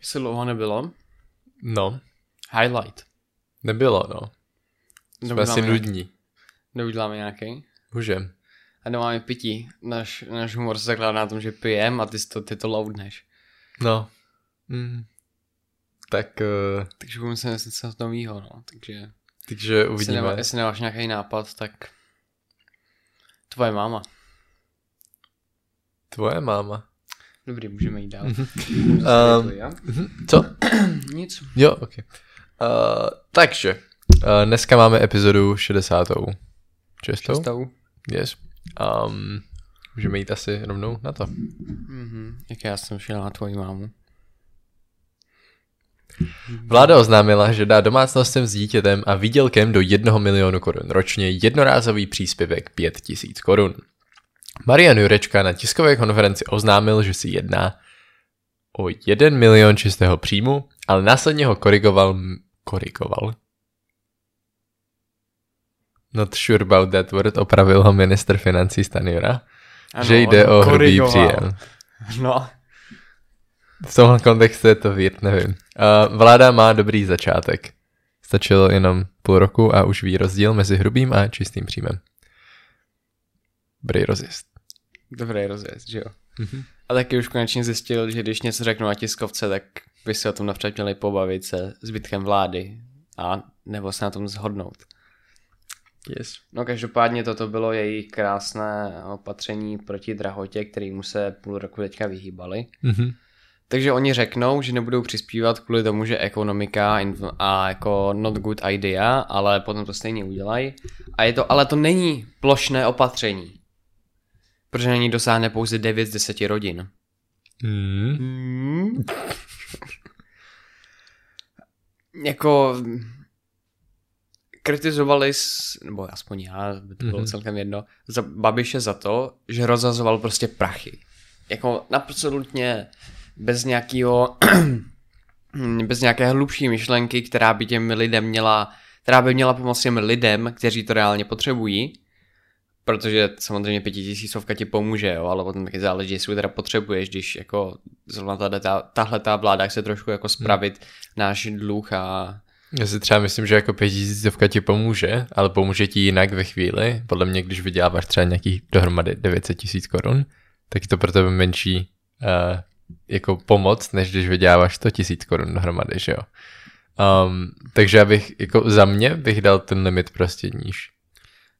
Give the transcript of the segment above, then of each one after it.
Se dlouho nebylo. No, Highlight. nebylo, no. Jsme asi nudní. Neuděláme nějaký. Můžem. A nemáme pití. Náš, náš humor se zakládá na tom, že pijem a ty to, ty to loudneš. No. Mm. Tak, uh, Takže budeme se něco novýho, no. Takže takže jestli, uvidíme. nemá, jestli nemáš nějaký nápad, tak tvoje máma. Tvoje máma. Dobrý, můžeme jít dál. Um, co? Nic. Jo, ok. Uh, takže, uh, dneska máme epizodu 60. Čestou? Šestou. Yes. Um, můžeme jít asi rovnou na to. Mhm. Jak já jsem šel na tvoji mámu. Vláda oznámila, že dá domácnostem s dítětem a výdělkem do 1 milionu korun ročně jednorázový příspěvek 5 tisíc korun. Marian Jurečka na tiskové konferenci oznámil, že si jedná o 1 milion čistého příjmu, ale následně ho korigoval, korigoval. Not sure about that word, opravil ho minister financí Stanjura, Ano, že jde o hrubý příjem. No. V tomhle kontextu je to vět, nevím. Uh, vláda má dobrý začátek. Stačilo jenom půl roku a už ví rozdíl mezi hrubým a čistým příjmem. Dobrý rozjezd. Dobrý rozjezd, že jo. Mhm. A taky už konečně zjistil, že když něco řeknu na tiskovce, tak by se o tom napřed měli pobavit se zbytkem vlády a nebo se na tom zhodnout. Yes. No každopádně toto bylo její krásné opatření proti drahotě, kterýmu se půl roku teďka vyhýbali. Mhm. Takže oni řeknou, že nebudou přispívat kvůli tomu, že ekonomika a jako not good idea, ale potom to stejně udělají. A je to, ale to není plošné opatření. Protože na ní dosáhne pouze 9 z 10 rodin. Mm. Hmm. jako kritizovali, nebo aspoň já, by to bylo Mhm. celkem jedno, za Babiše za to, že rozazoval prostě prachy. Jako absolutně bez nějakého bez nějaké hlubší myšlenky, která by těm lidem měla, která by měla pomoct těm lidem, kteří to reálně potřebují, protože samozřejmě pětitisícovka ti pomůže, jo, ale potom taky záleží, jestli teda potřebuješ, když jako zrovna tahle, ta, tahle ta vláda chce trošku jako spravit náš dluh a Já si třeba myslím, že jako pětisícovka ti pomůže, ale pomůže ti jinak ve chvíli. Podle mě, když vyděláváš třeba nějakých dohromady 900 tisíc korun, tak je to pro tebe menší uh, jako pomoc, než když vyděláváš 100 tisíc korun dohromady, že jo. Um, takže já bych, jako za mě bych dal ten limit prostě níž.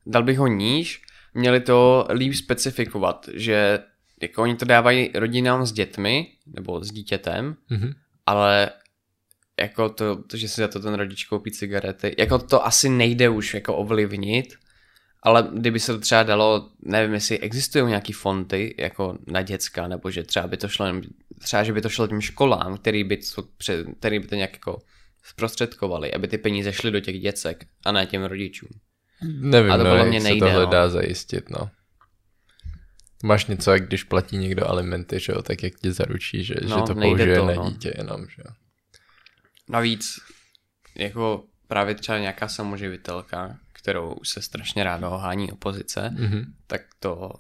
dal bych ho níž, měli to líp specifikovat, že jako oni to dávají rodinám s dětmi, nebo s dítětem, Mhm. ale jako to, to, že si za to ten rodič koupí cigarety, jako to asi nejde už jako ovlivnit, ale kdyby se to třeba dalo, nevím, jestli existují nějaký fondy jako na děcka, nebo že třeba by to šlo, třeba že by to šlo těm školám, který by to, který by to nějak jako zprostředkovali, aby ty peníze šly do těch děcek a ne těm rodičům. Nevím, A to no, podle jak mě se nejde, tohle no. dá zajistit, no. Máš něco, jak když platí někdo alimenty, že jo, tak jak tě zaručí, že, No, že to nejde použije to, na no. dítě jenom, že jo. Navíc, jako právě třeba nějaká samoživitelka, kterou se strašně ráda ohání opozice, Mhm. tak to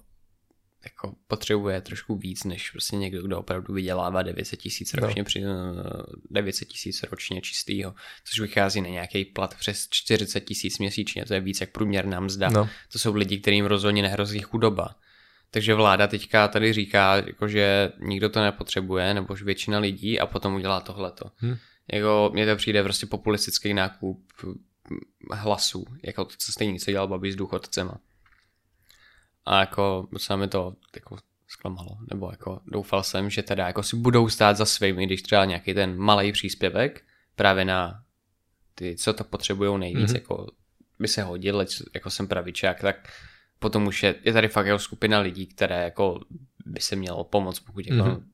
jako potřebuje trošku víc, než prostě někdo, kdo opravdu vydělává 900 tisíc No. ročně, při, 900 tisíc ročně čistýho, což vychází na nějaký plat přes 40 tisíc měsíčně, to je víc jak průměrná mzda. No. To jsou lidi, kterým rozhodně nehrozí chudoba. Takže vláda teďka tady říká, jako, že nikdo to nepotřebuje, nebo že většina lidí a potom udělá tohleto. Hm. Jako mně to přijde prostě populistický nákup hlasů, jako to, co stejně co dělal Babiš s důchodcema. A jako docela mi to jako zklamalo, nebo jako doufal jsem, že teda jako si budou stát za svými, když třeba nějaký ten malý příspěvek právě na ty, co to potřebují nejvíc, Mhm. mm-hmm. jako by se hodil, leč- jako jsem pravičák, tak potom už je, je tady fakt jako skupina lidí, které jako by se mělo pomoct, pokud jako, Mhm. mm-hmm.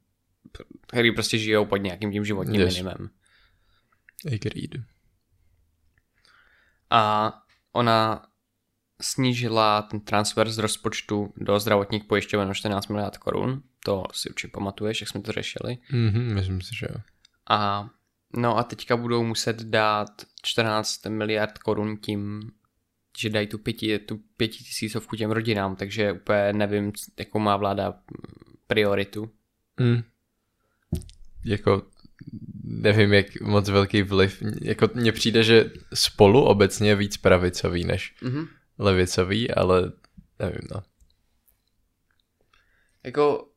který prostě žijou pod nějakým tím životním Yes. minimem. Agreed. A ona snížila ten transfer z rozpočtu do zdravotních pojišťoven o 14 miliard korun. To si určitě pamatuješ, jak jsme to řešili. Mhm, myslím si, že jo. A no a teďka budou muset dát 14 miliard korun tím, že dají tu, pěti, tu pětitisícovku těm rodinám, takže úplně nevím, jakou má vláda prioritu. Mm. Jako nevím, jak moc velký vliv. Jako mně přijde, že spolu obecně je víc pravicový než Mhm. Levicový, ale nevím, no. Jako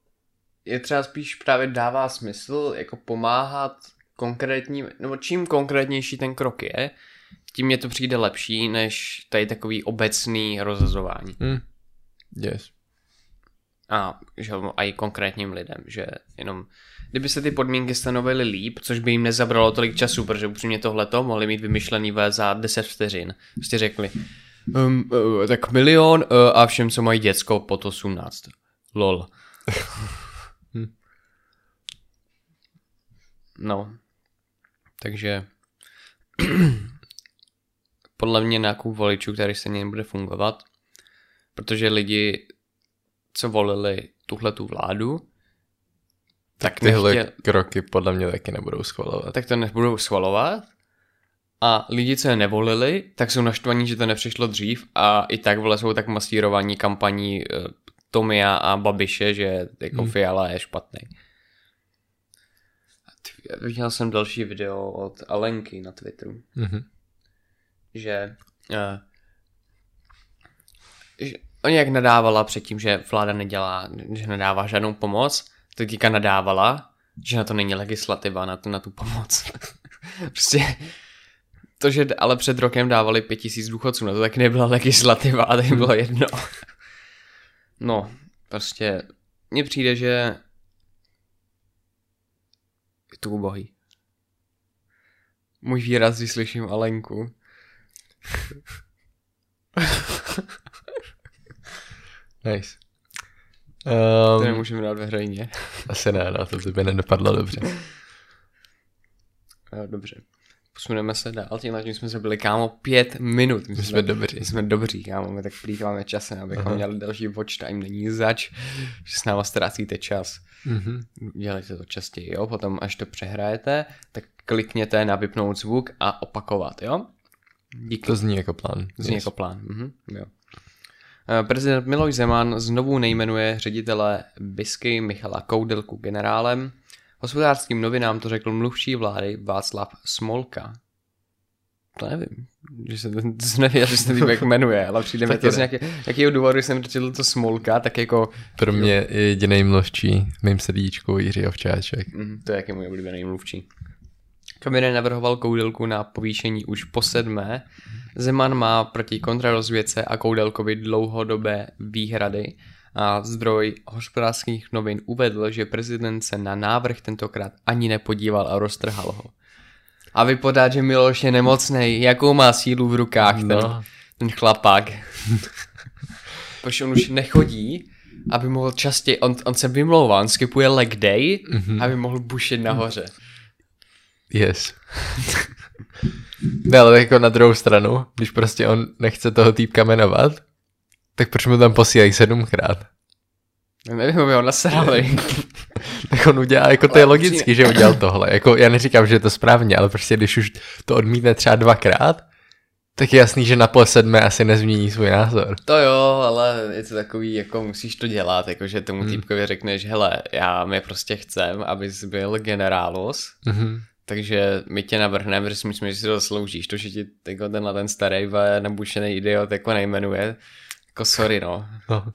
je třeba spíš právě dává smysl jako pomáhat konkrétním, nebo čím konkrétnější ten krok je, tím mě to přijde lepší, než tady takový obecný rozhazování. Hm. Yes. A, že, a i konkrétním lidem, že jenom kdyby se ty podmínky stanovily líp, což by jim nezabralo tolik času, protože upřímně tohleto mohli mít vymyšlený za 10 vteřin. Prostě řekli, um, uh, tak milion uh, a všem, co mají děcko pod 18. Lol. no. Takže podle mě nějakou voličů, který se nebude fungovat, protože lidi, co volili tuhle tu vládu, tak Tyhle nechtěl, kroky podle mě taky nebudou schvalovat. tak to nebudou schvalovat. A lidi, co je nevolili, tak jsou naštvaní, že to nepřišlo dřív a i tak vole jsou tak masírovaní kampaní uh, Tomia a Babiše, že jako hmm. Fiala je špatný. Viděl jsem další video od Alenky na Twitteru, Mhm. že, uh, že oni jak nadávala předtím, že vláda nedělá, že nedává žádnou pomoc, tak teďka nadávala, že na to není legislativa, na, to, na tu pomoc. prostě to, že ale před rokem dávali pět tisíc důchodců, na to tak nebyla legislativa a to jim bylo jedno. no, prostě mně přijde, že je to ubohý. Můj výraz, když slyším Alenku. Nice. To Um, nemůžeme dát ve hrajně. asi ne, no, to by nedopadlo dobře. Eh, Dobře. Posuneme se dál, tím tím jsme se byli, kámo, pět minut. My, My jsme dobří. My jsme dobří, kámo, my tak plýtváme časem, abychom Aha. měli další watch time, není zač, že s náma ztrácíte čas. Mhm. Dělejte to častěji, jo, potom až to přehrajete, tak klikněte na vypnout zvuk a opakovat, jo? Díky. To zní jako plán. Zní jako plán. Mhm, jo. Eh, Prezident Miloš Zeman znovu nejmenuje ředitele BISky Michala Koudelku generálem. Hospodářským novinám to řekl mluvčí vlády Václav Smolka. To nevím, že se to, nevěděl, že se ten týpek jmenuje, ale přijde mi to z nějaké, jakého důvodu jsem četl to Smolka, tak jako Pro mě je jediný mluvčí mým srdíčku Jiří Ovčáček. Mm, to je jaký můj oblíbený mluvčí. Kabinet navrhoval Koudelku na povýšení už po sedmé. Zeman má proti kontrarozvědce a Koudelkovi dlouhodobé výhrady a zdroj hospodářských novin uvedl, že prezident se na návrh tentokrát ani nepodíval a roztrhal ho. A vypadá, že Miloš je nemocnej. Jakou má sílu v rukách ten, No. ten chlapák? Protože on už nechodí, aby mohl častěji, on, on se vymlouvá, on skipuje leg day, mm-hmm. aby mohl bušit nahoře. Yes. ne, ale jako na druhou stranu, když prostě on nechce toho týpka jmenovat, tak proč mu tam posílají sedmkrát? Nevím, aby ho nasrali. Tak on udělá, jako to je Ale logický, že udělal tohle. Jako já neříkám, že je to správně, ale prostě když už to odmítne třeba dvakrát, tak je jasný, že na pol sedmé asi nezmění svůj názor. To jo, ale je to takový, jako musíš to dělat, jakože tomu hmm. týpkovi řekneš, hele, já mě prostě chcem, abys byl generálus, Mhm. takže my tě navrhneme, protože si myslím, že si to zasloužíš. To, že ti jako tenhle ten starý ve nabušený idiot jako nejmenuje, jako sorry no. No.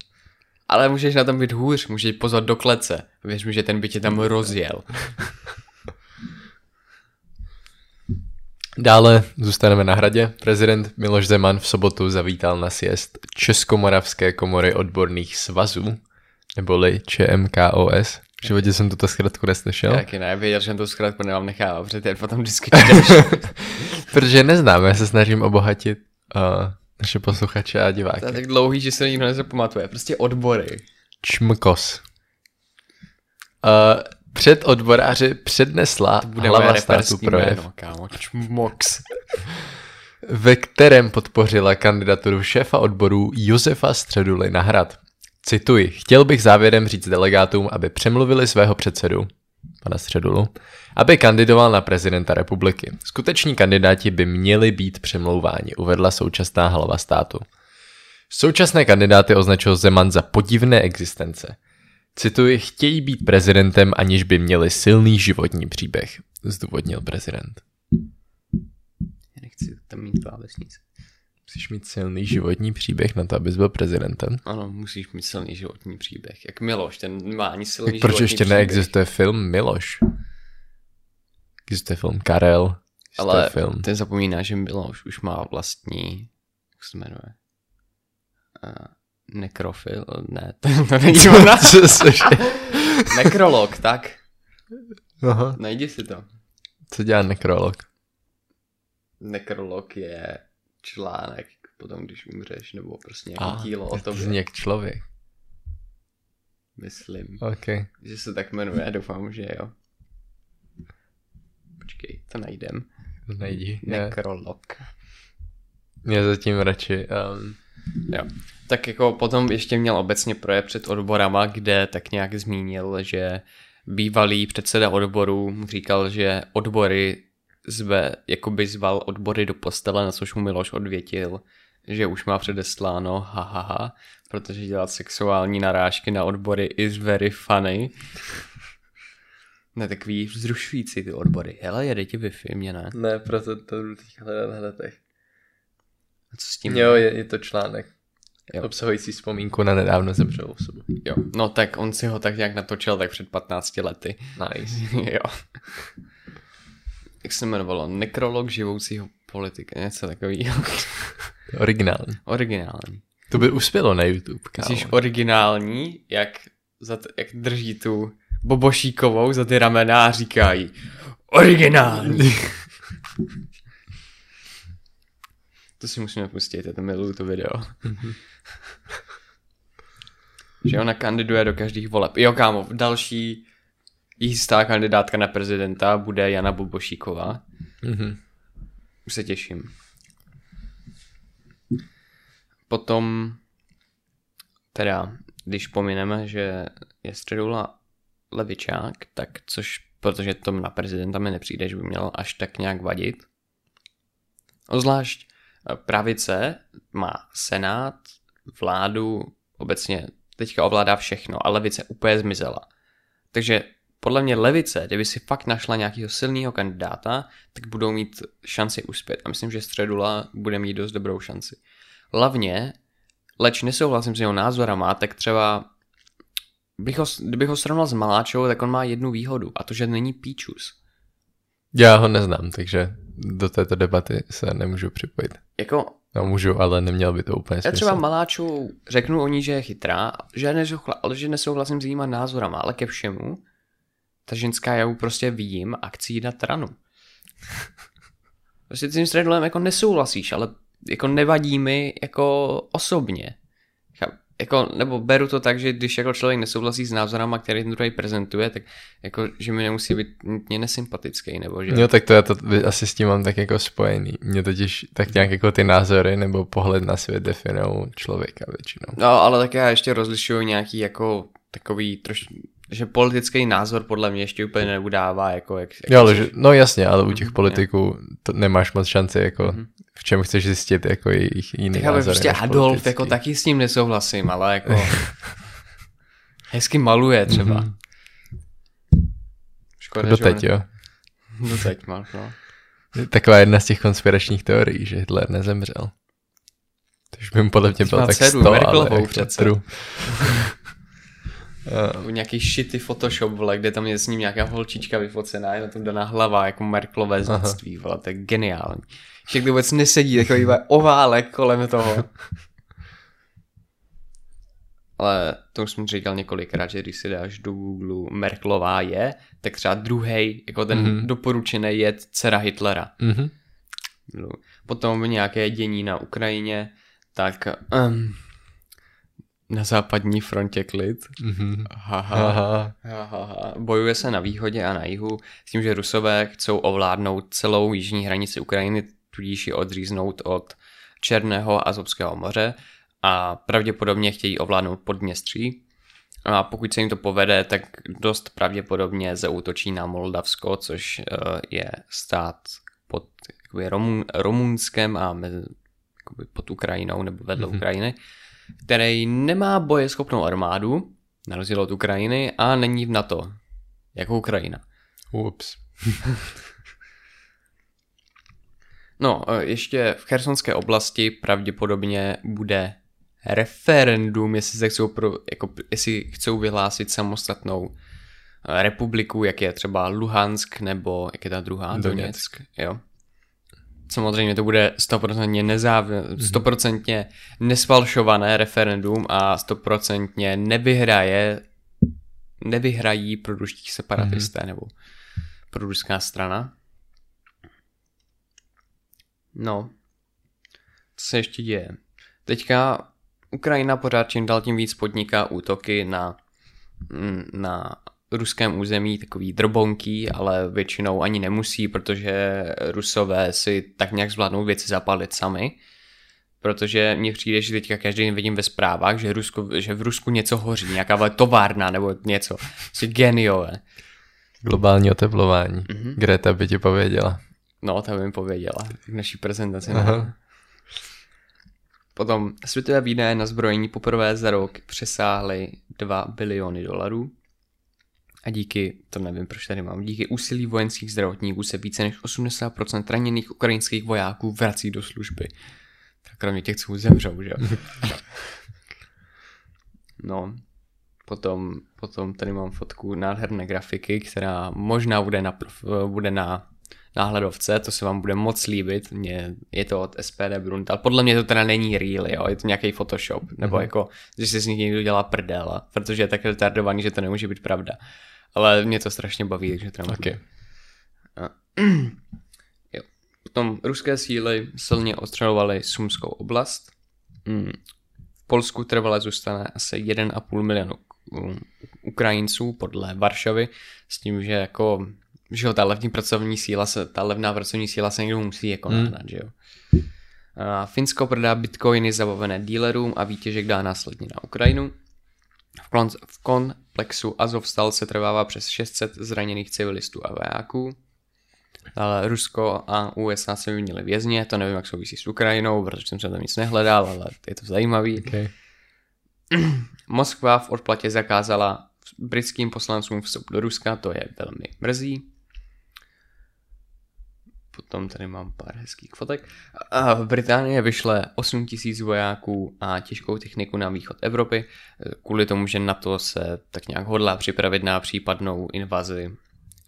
Ale můžeš na tom být hůř, můžeš pozvat do klece. Věř mi, že ten by tě tam rozjel. Dále zůstaneme na hradě. Prezident Miloš Zeman v sobotu zavítal na sjezd Českomoravské komory odborných svazů, neboli ČMKOS. V životě jsem tuto zkratku neslyšel. Taky ne, věděl, že to zkrátku nemám nechával, protože ty potom vždycky. Protože neznáme, já se snažím obohatit uh, naše posluchače a To je diváky. tak dlouhý, že se nikdo nezapamatuje. Prostě odbory. Čmkos. Uh, před odboráři přednesla Bude hlava státu projev, jméno, kámo. Čmox. ve kterém podpořila kandidaturu šéfa odborů Josefa Středuly na hrad. Cituji, chtěl bych závěrem říct delegátům, aby přemluvili svého předsedu, pana Středulu, aby kandidoval na prezidenta republiky. Skuteční kandidáti by měli být přemlouváni, uvedla současná hlava státu. Současné kandidáty označil Zeman za podivné existence. Cituji, chtějí být prezidentem, aniž by měli silný životní příběh. zdůvodnil prezident? Já nechci tam mít klávesnice. Musíš mít silný životní příběh na to, abys byl prezidentem. Ano, musíš mít silný životní příběh. Jak Miloš, ten nemá ani silný Tak proč ještě příběh. neexistuje film Miloš? Existuje film Karel, existuje Ale film. ten zapomíná, že Miloš už má vlastní, jak se jmenuje? Uh, nekrofil? Ne, to, to není ona. Nekrolog, tak. Aha. Najdi si to. Co dělá nekrolog? Nekrolog je článek potom, když umřeš, nebo prostě nějaký A, dílo o to zní jak člověk. myslím. OK. Že se tak jmenuje, doufám, že jo. Počkej, to najdem. Najdi. Ne. Nekrolog. Mě zatím radši... Um, Jo. Tak jako potom ještě měl obecně projev před odborama, kde tak nějak zmínil, že bývalý předseda odboru říkal, že odbory zve, jakoby zval odbory do postele, na což mu Miloš odvětil, že už má předesláno, ha, ha, ha, protože dělat sexuální narážky na odbory is very funny. Ne, takový vzrušující ty odbory. Hele, jede ti Wi-Fi, mě ne. ne, proto to budu teď hledat na letech. A co s tím? Jo, je, je to článek. Jo. Obsahující vzpomínku na nedávno zemřelou osobu. jo. No tak on si ho tak nějak natočil tak před 15 lety. Nice. jo. Jak se jmenovalo? Nekrolog živoucího politika, něco takového. Originální. originální. To by uspělo na YouTube, kámo. Myslíš originální, jak, za t- jak drží tu bobošíkovou za ty ramena a říkají originální. to si musíme pustit, já to miluju to video. že ona kandiduje do každých voleb. Jo, kámo, další jistá kandidátka na prezidenta bude Jana Bobošíková. Mhm. Už se těším. Potom, teda, když pomineme, že je středula levičák, tak což, protože to na prezidenta mi nepřijde, že by měl až tak nějak vadit. Ozvlášť eh, pravice má senát, vládu, obecně teďka ovládá všechno a levice úplně zmizela. Takže podle mě levice, kdyby si fakt našla nějakého silného kandidáta, tak budou mít šanci uspět. A myslím, že Středula bude mít dost dobrou šanci. Hlavně, leč nesouhlasím s jeho názorama, tak třeba bych ho, kdybych ho srovnal s Maláčou, tak on má jednu výhodu a to, že není píčus. Já ho neznám, takže do této debaty se nemůžu připojit. Jako, No můžu, ale neměl by to úplně já smysl. třeba Maláčou řeknu o ní, že je chytrá, že, nesouhla, ale že nesouhlasím s jejíma názorama, ale ke všemu, ta ženská já prostě vidím a chci jí dát ranu. Prostě s tím středulem jako nesouhlasíš, ale jako nevadí mi jako osobně. Jako, nebo beru to tak, že když jako člověk nesouhlasí s názorama, který ten druhý prezentuje, tak jako, že mi nemusí být nutně nesympatický, nebo že... Jo, tak to já to asi s tím mám tak jako spojený. Mě totiž tak nějak jako ty názory nebo pohled na svět definují člověka většinou. No, ale tak já ještě rozlišuju nějaký jako takový troš, že politický názor podle mě ještě úplně neudává jako jak, jak Jo, ale že, no jasně, ale u těch Mhm, politiků to nemáš moc šanci jako v čem chceš zjistit jako jejich jiný Tak já názory prostě Adolf, politický. jako taky s ním nesouhlasím, ale jako hezky maluje třeba. Mhm. Škoda, Doteď, že on... jo. Doteď máš, no. Taková jedna z těch konspiračních teorií, že Hitler nezemřel. To už by mu podle mě bylo tak dceru, 100, ale jako přece. true. U nějaký shitty Photoshop, vole, kde tam je s ním nějaká holčička vyfocená, je na tom daná hlava, jako Merklové z dětství, vole, to je geniální. To vůbec nesedí, takový oválek kolem toho. Ale to už jsem říkal několikrát, že když si dáš do Google Merklová je, tak třeba druhý, jako ten Mhm. mm-hmm. doporučený je dcera Hitlera. Mhm. No. Potom nějaké dění na Ukrajině, tak um, na západní frontě klid. Mhm. Haha. Aha. Haha. Bojuje se na východě a na jihu s tím, že Rusové chcou ovládnout celou jižní hranici Ukrajiny, tudíž ji odříznout od Černého a Azovského moře a pravděpodobně chtějí ovládnout Podněstří. A pokud se jim to povede, tak dost pravděpodobně zaútočí na Moldavsko, což eh, je stát pod jakoby, Romun, Rumunskem a mezi, jakoby, pod Ukrajinou nebo vedle mm-hmm. Ukrajiny, který nemá bojeschopnou armádu, na rozdíl od Ukrajiny, a není v NATO, jako Ukrajina. Ups. No, eh, ještě v Chersonské oblasti pravděpodobně bude referendum, jestli se chcou, pro, jako, jestli chcou vyhlásit samostatnou eh, republiku, jak je třeba Luhansk nebo jak je ta druhá? Doněck. Doněck. Jo. Samozřejmě to bude 100% nezáv... 100% nesfalšované referendum a 100% nevyhraje nevyhrají produští separatisté mm-hmm. nebo produská strana. No, co se ještě děje? Teďka Ukrajina pořád čím dál tím víc podniká útoky na, na ruském území, takový drobonký, ale většinou ani nemusí, protože rusové si tak nějak zvládnou věci zapálit sami. Protože mně přijde, že teďka každý den vidím ve zprávách, že, Rusko, že v Rusku něco hoří, nějaká továrna nebo něco. Jsi geniové. Globální oteplování. Mm-hmm. Greta by ti pověděla. No, to by mi pověděla v naší prezentaci. Aha. Potom světové výdaje na zbrojení poprvé za rok přesáhly 2 biliony dolarů. A díky, to nevím, proč tady mám, díky úsilí vojenských zdravotníků se více než 80% raněných ukrajinských vojáků vrací do služby. Tak kromě těch, co už zemřou, že jo? No, potom, potom tady mám fotku nádherné grafiky, která možná bude na, bude na náhledovce, to se vám bude moc líbit, Mě, je to od SPD Bruntal, podle mě to teda není real, jo, je to nějaký Photoshop, nebo mm-hmm. jako, že si z nich někdo dělá prdel, protože je tak retardovaný, že to nemůže být pravda. Ale mě to strašně baví, takže to Okay. jo. Potom ruské síly silně ostřelovaly Sumskou oblast. Mm. V Polsku trvale zůstane asi 1,5 milionu Ukrajinců podle Varšavy, s tím, že jako že jo, ta levní pracovní síla se, ta levná pracovní síla se někdo musí jako hmm. nahnat, že jo. A Finsko prodá bitcoiny zabavené dealerům a výtěžek dá následně na Ukrajinu. V, kon, v komplexu Azovstal se trvává přes 600 zraněných civilistů a vojáků. Ale Rusko a USA se vyměnili vězně, to nevím, jak souvisí s Ukrajinou, protože jsem se tam nic nehledal, ale je to zajímavý. Okay. Moskva v odplatě zakázala britským poslancům vstup do Ruska, to je velmi mrzí. Potom tady mám pár hezkých fotek. A v Británii vyšle 8 tisíc vojáků a těžkou techniku na východ Evropy, kvůli tomu, že NATO se tak nějak hodlá připravit na případnou invazi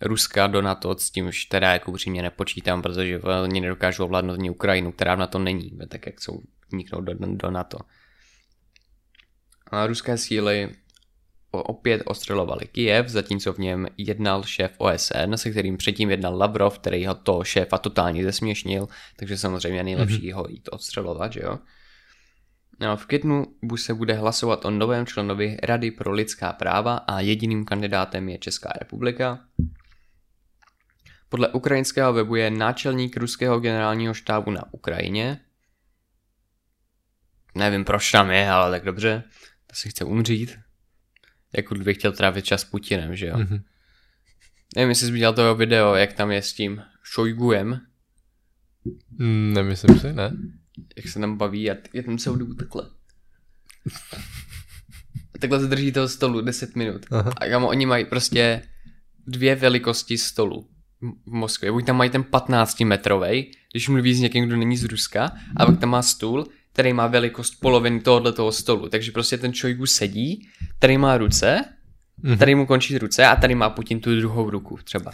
Ruska do NATO, s tím už teda jako upřímně nepočítám, protože oni nedokážou ovládnout ani Ukrajinu, která na to není, tak jak jsou vniknout do, do NATO. A ruské síly opět ostřelovali Kijev, zatímco v něm jednal šéf OSN, se kterým předtím jednal Lavrov, který ho to šéfa totálně zesměšnil, takže samozřejmě nejlepší mm-hmm. ho jít odstřelovat, že jo. No, v květnu se bude hlasovat o novém členovi Rady pro lidská práva a jediným kandidátem je Česká republika. Podle ukrajinského webu je náčelník ruského generálního štábu na Ukrajině. Nevím, proč tam je, ale tak dobře. To si chce umřít jako kdyby chtěl trávit čas s Putinem, že jo. Mm-hmm. Nevím, jestli jsi viděl toho video, jak tam je s tím Šojguem. Mm, nemyslím si, ne. Jak se tam baví a je tam celou takhle. A takhle se drží toho stolu 10 minut. Aha. A kamo, oni mají prostě dvě velikosti stolu v Moskvě. Buď tam mají ten 15 metrový, když mluví s někým, kdo není z Ruska, a pak tam má stůl, který má velikost poloviny tohohle toho stolu. Takže prostě ten Šojgu sedí, tady má ruce, mm-hmm. tady mu končí ruce a tady má Putin tu druhou ruku třeba.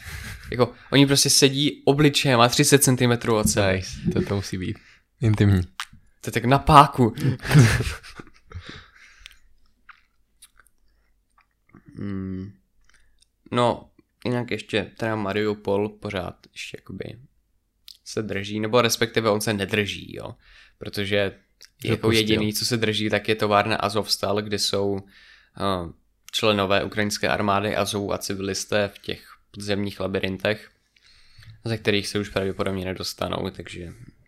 Jako, oni prostě sedí obličejem a 30 cm od sebe. Nice, to, to musí být intimní. To je tak na páku. hmm. No, jinak ještě teda Mariupol pořád ještě jakoby se drží, nebo respektive on se nedrží, jo. Protože jako jediný, co se drží, tak je továrna Azovstal, kde jsou uh, členové ukrajinské armády Azov a civilisté v těch podzemních labirintech, ze kterých se už pravděpodobně nedostanou, takže tak.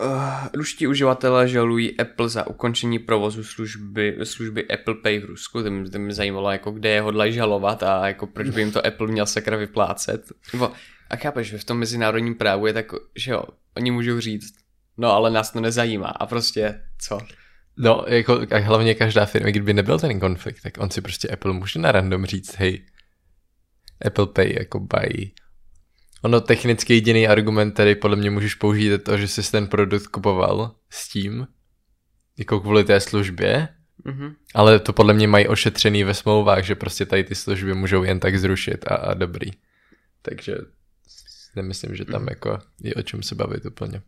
Uh, ruští uživatelé žalují Apple za ukončení provozu služby, služby Apple Pay v Rusku. To mě, to mě zajímalo, jako kde je hodlají žalovat a jako proč by jim to Apple měl sakra vyplácet. Nebo, a chápeš, že v tom mezinárodním právu je tak, že jo, oni můžou říct, no ale nás to nezajímá a prostě co? No, jako a hlavně každá firma, kdyby nebyl ten konflikt, tak on si prostě Apple může na random říct, hej, Apple Pay jako buy. Ono technicky jediný argument, který podle mě můžeš použít, je to, že jsi ten produkt kupoval s tím, jako kvůli té službě, Mhm. ale to podle mě mají ošetřený ve smlouvách, že prostě tady ty služby můžou jen tak zrušit a, a dobrý. Takže nemyslím, že tam jako je o čem se bavit úplně.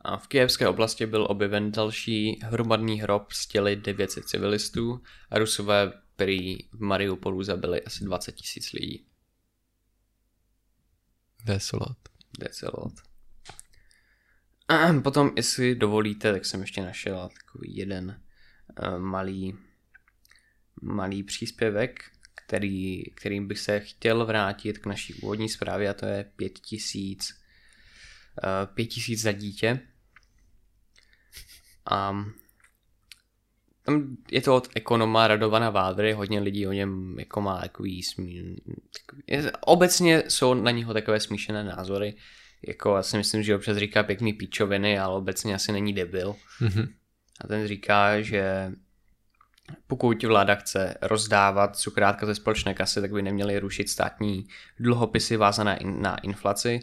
A v kijevské oblasti byl objeven další hromadný hrob s těly 900 civilistů a Rusové prý v Mariupolu zabili asi 20 tisíc lidí. Desolát. That's a lot. A potom, jestli dovolíte, tak jsem ještě našel takový jeden uh, malý, malý příspěvek, který, kterým bych se chtěl vrátit k naší úvodní zprávě a to je 5000 uh, 5000 za dítě. A tam je to od ekonoma Radovana Vádry, hodně lidí o něm jako má takový, smí, takový obecně jsou na něho takové smíšené názory, jako já si myslím, že občas říká pěkný píčoviny, ale obecně asi není debil. Mhm. A ten říká, že pokud vláda chce rozdávat cukrátka ze společné kasy, tak by neměli rušit státní dluhopisy vázané na inflaci.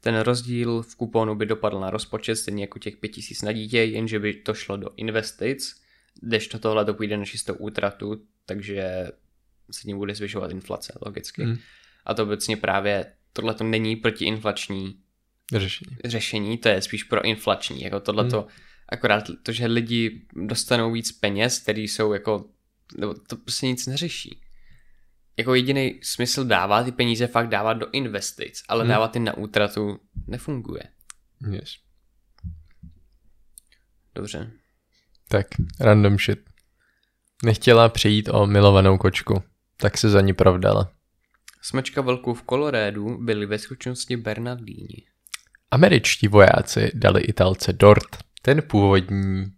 Ten rozdíl v kuponu by dopadl na rozpočet, stejně jako těch 5000 na dítě, jenže by to šlo do investic, kdežto tohle to půjde na čistou útratu, takže se tím bude zvyšovat inflace, logicky. Hmm. A to obecně právě, tohle to není protiinflační Řešení. řešení, to je spíš proinflační, jako tohleto, hmm. akorát to, že lidi dostanou víc peněz, který jsou jako, nebo to prostě nic neřeší. Jako jediný smysl dává ty peníze fakt dávat do investic, ale hmm. dávat je na útratu nefunguje. Yes. Dobře. Tak, random shit. Nechtěla přejít o milovanou kočku, tak se za ní provdala. Smečka vlků v Kolorédu byli ve skutečnosti Bernardíni. Američtí vojáci dali Italce dort. Ten původní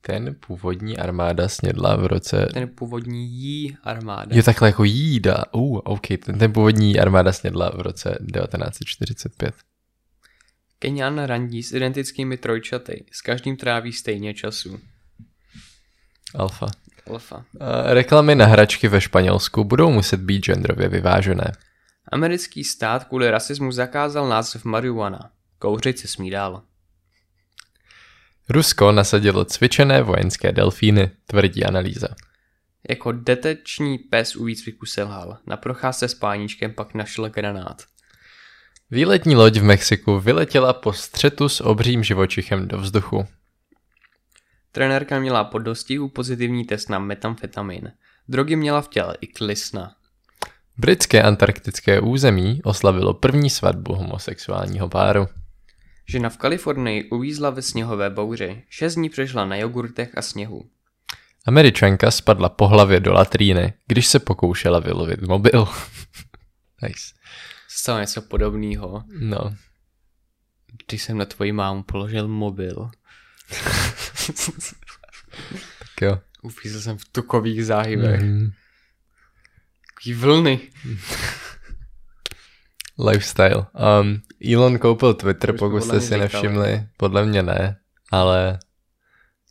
ten původní armáda snědla v roce... Ten původní jí armáda. Je takhle jako jída. Uh, OK, ten, ten původní armáda snědla v roce 1945. Kenian randí s identickými trojčaty. S každým tráví stejně času. Alfa. Alfa. Uh, reklamy na hračky ve Španělsku budou muset být genderově vyvážené. Americký stát kvůli rasismu zakázal název marihuana. Kouřit se smí dál. Rusko nasadilo cvičené vojenské delfíny, tvrdí analýza. Jako deteční pes u výcviku selhal. Na procházce s páníčkem pak našel granát. Výletní loď v Mexiku vyletěla po střetu s obřím živočichem do vzduchu. Trenérka měla po dostihu pozitivní test na metamfetamin. Drogy měla v těle i klisna. Britské antarktické území oslavilo první svatbu homosexuálního páru. Žena v Kalifornii uvízla ve sněhové bouři. Šest dní přežila na jogurtech a sněhu. Američanka spadla po hlavě do latríny, když se pokoušela vylovit mobil. nice. Stalo něco podobného, No, když jsem na tvoji mámu položil mobil. tak jo. Uvízl jsem v tukových záhybech. Mm, Takový vlny. lifestyle. Um, Elon koupil Twitter, už pokud podle jste mě si říkali. nevšimli. Podle mě ne, ale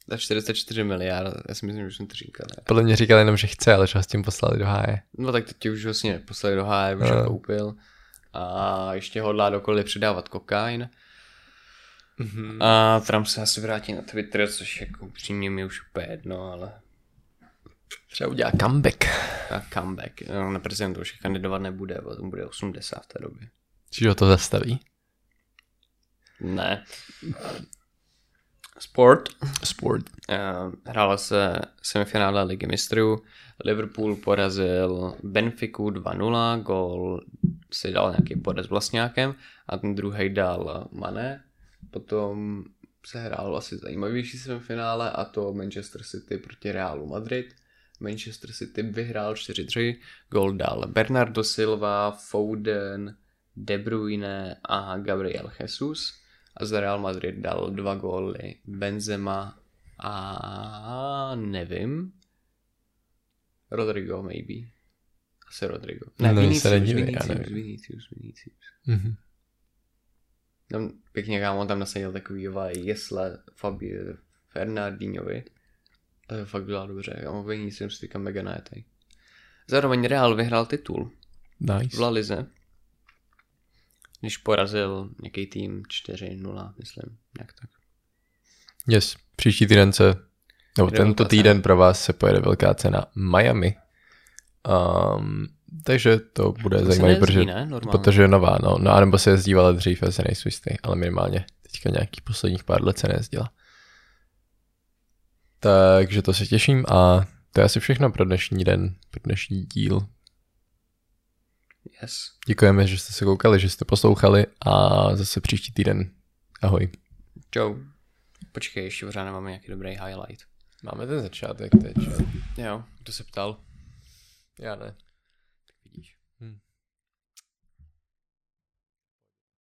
Za 44 miliard, já si myslím, že jsem to říkal. Ne? podle mě říkal jenom, že chce, ale že ho s tím poslali do háje. No tak to ti už vlastně poslali do háje, už No. ho koupil. A ještě hodlá dokolik přidávat kokain. Mm-hmm. A Trump se asi vrátí na Twitter, což jako upřímně mi už úplně jedno, ale Třeba udělá comeback. a comeback. No, na prezidenta už kandidovat nebude, bo tomu bude 80 v té době. Čiže ho to zastaví. Ne. Sport. Sport. Eh, Hrála se semifinále ligy mistrů. Liverpool porazil Benfiku 2-0, gol si dal nějaký podez vlastňákem a ten druhý dal Mané. Potom se hrál asi zajímavější semifinále a to Manchester City proti Realu Madrid. Manchester City vyhrál 4-3, gol dal Bernardo Silva, Foden, De Bruyne a Gabriel Jesus. A za Real Madrid dal dva góly Benzema a nevím. Rodrigo maybe. Asi Rodrigo. No, Ne, se Vinicius, nedívej, já Vinicius, nevím. Vinicius, Vinicius. Mm-hmm. Tam pěkně kámo, tam nasadil takový jesle Fabi Fernandíňovi. To je fakt bylo dobře, kámo, Vinicius teďka mega najetej. Zároveň Real vyhrál titul. Nice. v La Lize. Když porazil nějaký tým 4-0, myslím, nějak tak. Yes, příští týden se, nebo Jde tento týden pro vás se pojede velká cena Miami. Um, takže to bude se zajímavé, nejezdí, protože, ne? Normálně. protože je nová, no, no, anebo se jezdívala dřív, já se nejsou jistý, ale minimálně teďka nějakých posledních pár let se nejezdila. Takže to se těším a to je asi všechno pro dnešní den, pro dnešní díl. Yes. Děkujeme, že jste se koukali, že jste poslouchali a zase příští týden. Ahoj. Čau. Počkej, ještě pořád nemáme nějaký dobrý highlight. Máme ten začátek teď. Jo, kdo se ptal? Já ne.